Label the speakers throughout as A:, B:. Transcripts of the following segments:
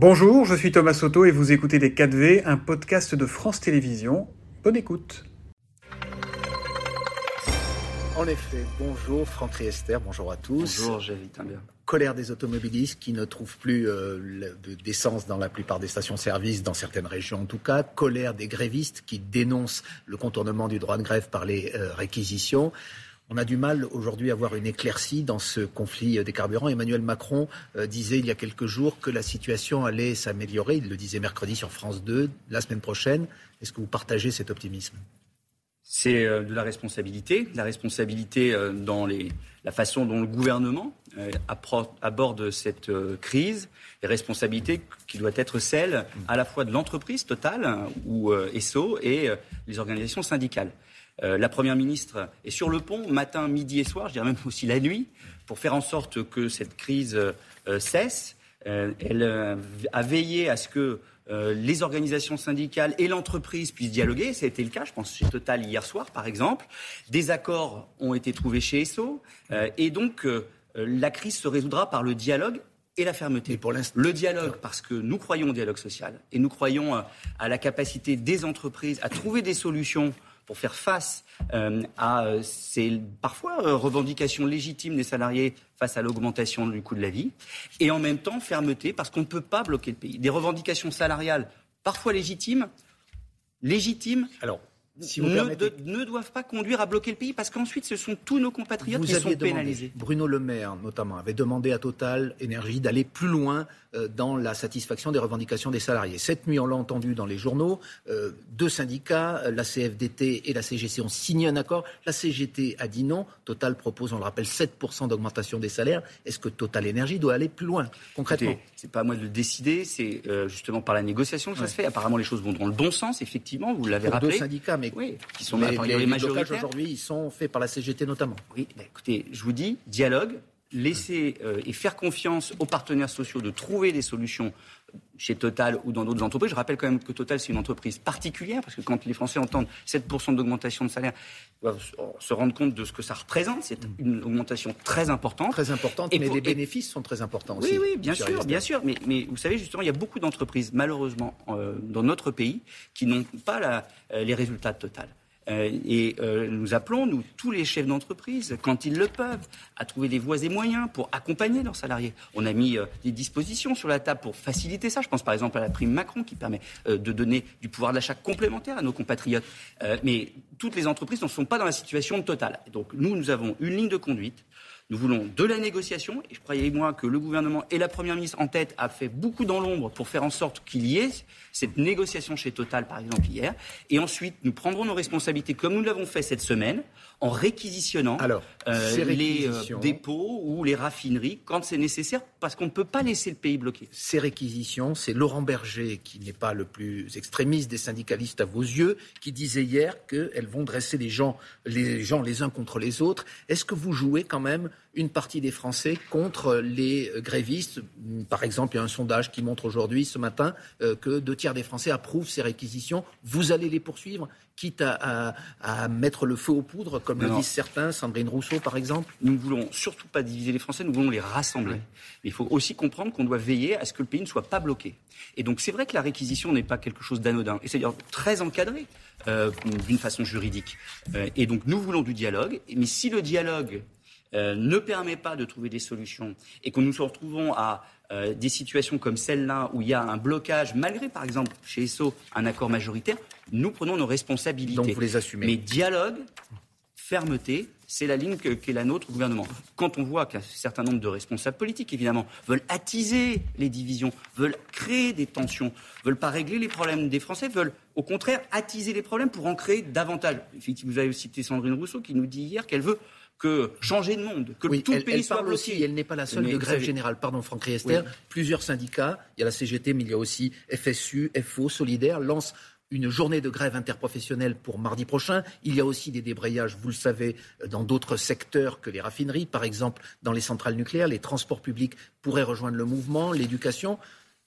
A: Bonjour, je suis Thomas Soto et vous écoutez Les 4V, un podcast de France Télévisions. Bonne écoute.
B: En effet, bonjour Franck Riester, bonjour à tous.
C: Bonjour, j'invite bien.
B: Colère des automobilistes qui ne trouvent plus euh, d'essence dans la plupart des stations-service, dans certaines régions en tout cas. Colère des grévistes qui dénoncent le contournement du droit de grève par les euh, réquisitions. On a du mal aujourd'hui à avoir une éclaircie dans ce conflit des carburants. Emmanuel Macron euh, disait il y a quelques jours que la situation allait s'améliorer. Il le disait mercredi sur France 2, la semaine prochaine. Est-ce que vous partagez cet optimisme?
C: C'est euh, de la responsabilité, la responsabilité euh, dans la façon dont le gouvernement aborde cette crise, les responsabilités qui doivent être celles à la fois de l'entreprise totale ou ESSO et les organisations syndicales. Euh, la Première ministre est sur le pont matin, midi et soir, je dirais même aussi la nuit, pour faire en sorte que cette crise euh, cesse. Euh, elle a veillé à ce que les organisations syndicales et l'entreprise puissent dialoguer. Ça a été le cas, je pense, chez Total hier soir, par exemple. Des accords ont été trouvés chez ESSO. et donc, la crise se résoudra par le dialogue et la fermeté. pour le dialogue, parce que nous croyons au dialogue social et nous croyons à la capacité des entreprises à trouver des solutions pour faire face euh, à euh, ces parfois euh, revendications légitimes des salariés face à l'augmentation du coût de la vie, et en même temps fermeté parce qu'on ne peut pas bloquer le pays. Des revendications salariales parfois légitimes, légitimes. Alors, ne, doivent pas conduire à bloquer le pays parce qu'ensuite ce sont tous nos compatriotes qui sont pénalisés.
B: Bruno Le Maire notamment avait demandé à Total Énergie d'aller plus loin euh, dans la satisfaction des revendications des salariés. Cette nuit, on l'a entendu dans les journaux, euh, deux syndicats, euh, la CFDT et la CGC, ont signé un accord. La CGT a dit non. Total propose, on le rappelle, 7% d'augmentation des salaires. Est-ce que Total Énergie doit aller plus loin, concrètement?
C: C'est pas à moi de le décider, c'est justement par la négociation que ça se fait. Apparemment, les choses vont dans le bon sens, effectivement, vous l'avez rappelé.
B: Deux syndicats, mais oui, qui sont les, les aujourd'hui, ils sont faits par la CGT notamment.
C: Oui, bah, écoutez, je vous dis, dialogue, laisser euh, et faire confiance aux partenaires sociaux de trouver des solutions chez Total ou dans d'autres entreprises. Je rappelle quand même que Total, c'est une entreprise particulière, parce que quand les Français entendent 7% d'augmentation de salaire, ils doivent se rendre compte de ce que ça représente. C'est une augmentation très importante.
B: Très importante, mais les bénéfices sont très importants aussi.
C: Oui, oui, bien sûr, bien sûr. Mais, mais, vous savez, justement, il y a beaucoup d'entreprises, malheureusement, euh, dans notre pays, qui n'ont pas la, euh, les résultats de Total. Euh, et euh, nous appelons, nous, tous les chefs d'entreprise, quand ils le peuvent, à trouver des voies et moyens pour accompagner leurs salariés. On a mis euh, des dispositions sur la table pour faciliter ça. Je pense par exemple à la prime Macron qui permet de donner du pouvoir d'achat complémentaire à nos compatriotes. mais toutes les entreprises ne sont pas dans la situation totale. Donc nous, nous avons une ligne de conduite nous voulons de la négociation, et je croyais moi que le gouvernement et la Première ministre en tête a fait beaucoup dans l'ombre pour faire en sorte qu'il y ait cette négociation chez Total, par exemple, hier. Et ensuite, nous prendrons nos responsabilités, comme nous l'avons fait cette semaine, en réquisitionnant euh, les euh, dépôts ou les raffineries quand c'est nécessaire, parce qu'on ne peut pas laisser le pays bloqué.
B: Ces réquisitions, c'est Laurent Berger, qui n'est pas le plus extrémiste des syndicalistes à vos yeux, qui disait hier qu'elles vont dresser les gens, les gens les uns contre les autres. Est-ce que vous jouez quand même une partie des Français contre les grévistes. Par exemple, il y a un sondage qui montre aujourd'hui, ce matin, euh, que deux tiers des Français approuvent ces réquisitions. Vous allez les poursuivre, quitte à, mettre le feu aux poudres, comme le disent certains, Sandrine Rousseau par exemple
C: Nous ne voulons surtout pas diviser les Français, nous voulons les rassembler. Mais il faut aussi comprendre qu'on doit veiller à ce que le pays ne soit pas bloqué. Et donc c'est vrai que la réquisition n'est pas quelque chose d'anodin, et c'est d'ailleurs très encadré. Euh, d'une façon juridique. Euh, et donc nous voulons du dialogue, mais si le dialogue euh, ne permet pas de trouver des solutions et que nous nous retrouvons à euh, des situations comme celle-là où il y a un blocage, malgré par exemple chez ESSO un accord majoritaire, nous prenons nos responsabilités.
B: Donc vous les assumez.
C: Mais dialogue, fermeté, c'est la ligne qu'est la nôtre au gouvernement. Quand on voit qu'un certain nombre de responsables politiques, évidemment, veulent attiser les divisions, veulent créer des tensions, veulent pas régler les problèmes des Français, veulent au contraire attiser les problèmes pour en créer davantage. Effectivement, vous avez cité Sandrine Rousseau qui nous dit hier qu'elle veut que changer de monde, que tout le pays soit
B: bloqué. Aussi, elle n'est pas la seule de grève générale. Pardon, Franck Riester. Plusieurs syndicats, il y a la CGT, mais il y a aussi FSU, FO, Solidaire, lancent une journée de grève interprofessionnelle pour mardi prochain. Il y a aussi des débrayages, vous le savez, dans d'autres secteurs que les raffineries. Par exemple, dans les centrales nucléaires, les transports publics pourraient rejoindre le mouvement, l'éducation.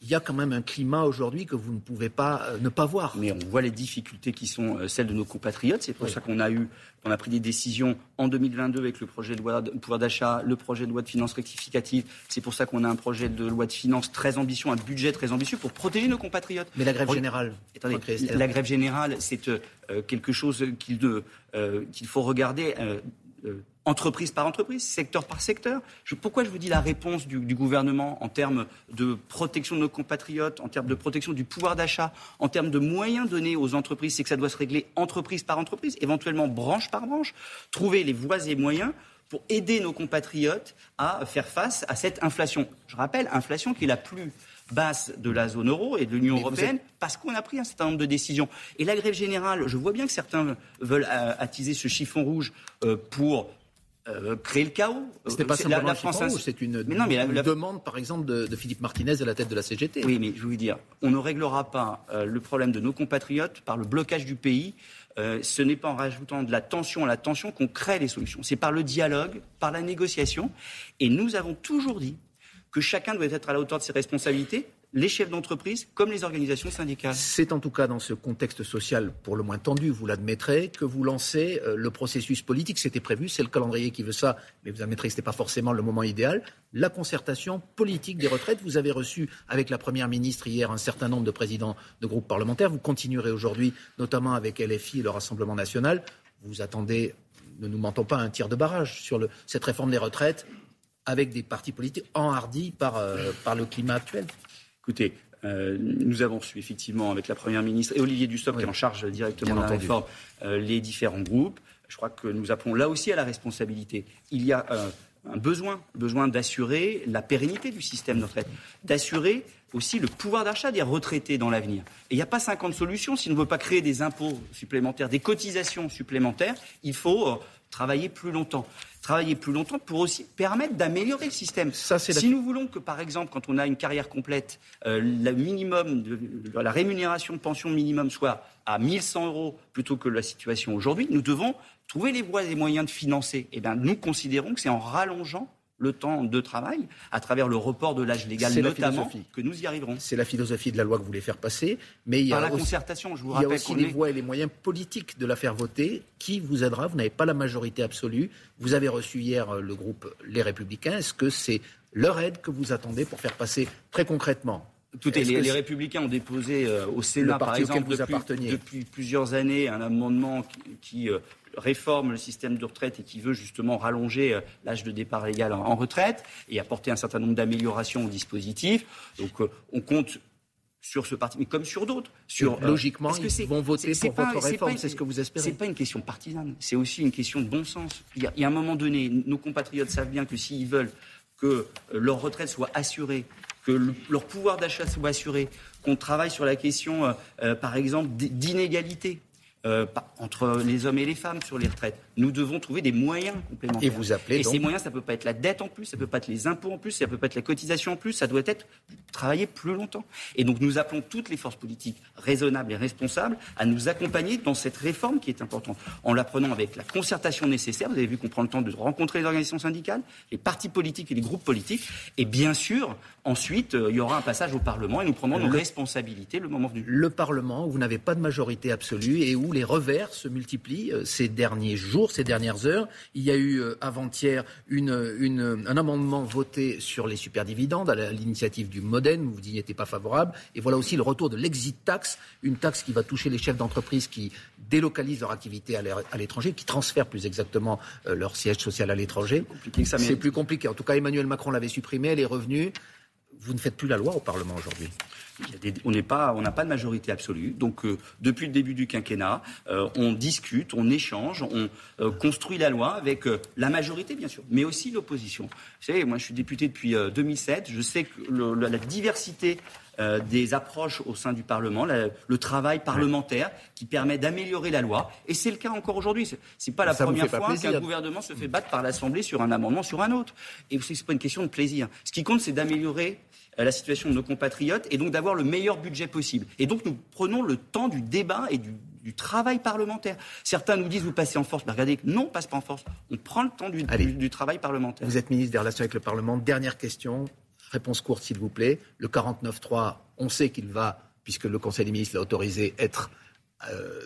B: Il y a quand même un climat aujourd'hui que vous ne pouvez pas euh, ne pas voir.
C: Mais on voit les difficultés qui sont euh, celles de nos compatriotes. C'est pour ça qu'on a eu, on a pris des décisions en 2022 avec le projet de loi de pouvoir d'achat, le projet de loi de finances rectificative. C'est pour ça qu'on a un projet de loi de finances très ambitieux, un budget très ambitieux pour protéger nos compatriotes.
B: Mais la grève générale,
C: attendez, la grève générale, c'est euh, quelque chose qu'il qu'il faut regarder entreprise par entreprise, secteur par secteur. pourquoi je vous dis la réponse du, gouvernement en termes de protection de nos compatriotes, en termes de protection du pouvoir d'achat, en termes de moyens donnés aux entreprises, c'est que ça doit se régler entreprise par entreprise, éventuellement branche par branche, trouver les voies et moyens pour aider nos compatriotes à faire face à cette inflation. Je rappelle, inflation qui est la plus basse de la zone euro et de l'Union européenne parce qu'on a pris un certain nombre de décisions. Et la grève générale, je vois bien que certains veulent euh, attiser ce chiffon rouge euh, pour euh, créer le chaos.
B: N'est pas simplement la, France, c'est une, mais non, mais la, demande, par exemple, de, Philippe Martinez à la tête de la CGT.
C: Oui, mais je veux vous dire, on ne réglera pas le problème de nos compatriotes par le blocage du pays. ce n'est pas en rajoutant de la tension à la tension qu'on crée les solutions. C'est par le dialogue, par la négociation. Et nous avons toujours dit que chacun doit être à la hauteur de ses responsabilités, les chefs d'entreprise comme les organisations syndicales.
B: C'est en tout cas dans ce contexte social pour le moins tendu, vous l'admettrez, que vous lancez euh, le processus politique. C'était prévu, c'est le calendrier qui veut ça, mais vous admettrez que ce n'était pas forcément le moment idéal. La concertation politique des retraites. Vous avez reçu avec la Première ministre hier un certain nombre de présidents de groupes parlementaires. Vous continuerez aujourd'hui, notamment avec LFI et le Rassemblement national. Vous attendez, ne nous mentons pas, un tir de barrage sur cette réforme des retraites avec des partis politiques enhardis par, euh, par le climat actuel
C: Écoutez, euh, nous avons su effectivement avec la Première ministre et Olivier Dussopt qui est en charge directement de la réforme euh, les différents groupes. Je crois que nous appelons là aussi à la responsabilité. Il y a un besoin, besoin d'assurer la pérennité du système de retraite, d'assurer aussi le pouvoir d'achat des retraités dans l'avenir. Et il n'y a pas 50 solutions. Si on ne veut pas créer des impôts supplémentaires, des cotisations supplémentaires, il faut travailler plus longtemps travailler plus longtemps pour aussi permettre d'améliorer le système. si nous voulons que, par exemple, quand on a une carrière complète, euh, le minimum de, la rémunération pension minimum soit à 1100 euros plutôt que la situation aujourd'hui, nous devons trouver les voies et moyens de financer. Eh bien, nous considérons que c'est en rallongeant le temps de travail à travers le report de l'âge légal notamment que nous y arriverons.
B: C'est la philosophie de la loi que vous voulez faire passer, mais il y a
C: la
B: aussi,
C: concertation. Je vous
B: il y a aussi les voies et les moyens politiques de la faire voter. Qui vous aidera? Vous n'avez pas la majorité absolue. Vous avez reçu hier euh, le groupe Les Républicains. Est-ce que c'est leur aide que vous attendez pour faire passer très concrètement?
C: Tout est, les, Républicains ont déposé euh, au Sénat, par exemple, depuis, depuis, plusieurs années, un amendement qui, euh, réforme le système de retraite et qui veut justement rallonger euh, l'âge de départ légal en, retraite et apporter un certain nombre d'améliorations au dispositif. Donc euh, on compte sur ce parti, mais comme sur d'autres.
B: Sur, euh, logiquement, ils vont voter pour votre réforme, c'est ce que vous espérez.
C: C'est pas une question partisane, c'est aussi une question de bon sens. Il y, a, il y a un moment donné, nos compatriotes savent bien que s'ils veulent que leur retraite soit assurée, que leur pouvoir d'achat soit assuré, qu'on travaille sur la question, par exemple, d'inégalité euh, entre les hommes et les femmes sur les retraites. Nous devons trouver des moyens complémentaires.
B: Et vous appelez
C: Et ces moyens, ça ne peut pas être la dette en plus, ça ne peut pas être les impôts en plus, ça ne peut pas être la cotisation en plus, ça doit être travailler plus longtemps. Et donc nous appelons toutes les forces politiques raisonnables et responsables à nous accompagner dans cette réforme qui est importante, en la prenant avec la concertation nécessaire. Vous avez vu qu'on prend le temps de rencontrer les organisations syndicales, les partis politiques et les groupes politiques. Et bien sûr, ensuite, euh, il y aura un passage au Parlement et nous prendrons nos responsabilités le moment venu.
B: Le Parlement, où vous n'avez pas de majorité absolue et où les revers se multiplient euh, ces derniers jours, ces dernières heures. Il y a eu euh, avant-hier un amendement voté sur les superdividendes à l'initiative du Modène, où vous n'y étiez pas favorable. Et voilà aussi le retour de l'exit tax, une taxe qui va toucher les chefs d'entreprise qui délocalisent leur activité à l'étranger, qui transfèrent plus exactement euh, leur siège social à l'étranger. C'est plus compliqué. En tout cas, Emmanuel Macron l'avait supprimé, elle est revenue. Vous ne faites plus la loi au Parlement aujourd'hui
C: on n'a pas de majorité absolue. Donc euh, depuis le début du quinquennat, euh, on discute, on échange, on euh, construit la loi avec la majorité bien sûr, mais aussi l'opposition. Vous savez, moi je suis député depuis 2007. Je sais que la diversité des approches au sein du Parlement, le travail parlementaire qui permet d'améliorer la loi. Et c'est le cas encore aujourd'hui. C'est pas la première fois qu'un gouvernement se fait battre par l'Assemblée sur un amendement sur un autre. Et c'est pas une question de plaisir. Ce qui compte, c'est d'améliorer euh, la situation de nos compatriotes et donc d'avoir le meilleur budget possible. Et donc nous prenons le temps du débat et du, travail parlementaire. Certains nous disent vous passez en force. Mais regardez, non, on passe pas en force. On prend le temps du, du, travail parlementaire.
B: Vous êtes ministre des Relations avec le Parlement. Dernière question. Réponse courte s'il vous plaît. Le 49.3, on sait qu'il va, puisque le Conseil des ministres l'a autorisé, être euh,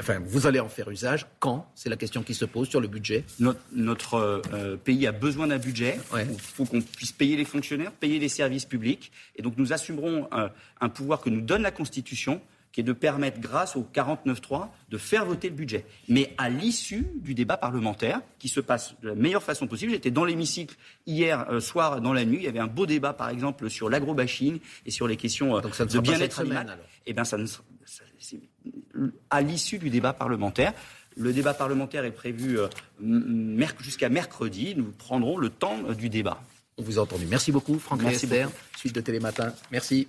B: enfin, vous allez en faire usage quand? C'est la question qui se pose sur le budget.
C: Notre, euh, pays a besoin d'un budget. Il faut qu'on puisse payer les fonctionnaires, payer les services publics. Et donc nous assumerons un, un pouvoir que nous donne la Constitution qui est de permettre, grâce au 49.3, de faire voter le budget. Mais à l'issue du débat parlementaire, qui se passe de la meilleure façon possible. J'étais dans l'hémicycle hier euh, soir, dans la nuit. Il y avait un beau débat, par exemple, sur l'agrobashing et sur les questions
B: Donc ça
C: de bien-être animal. Eh bien, ça ne, à l'issue du débat parlementaire. Le débat parlementaire est prévu euh, jusqu'à mercredi. Nous prendrons le temps euh, du débat.
B: On vous a entendu. Merci beaucoup, Franck Merci suite de Télématin. Merci.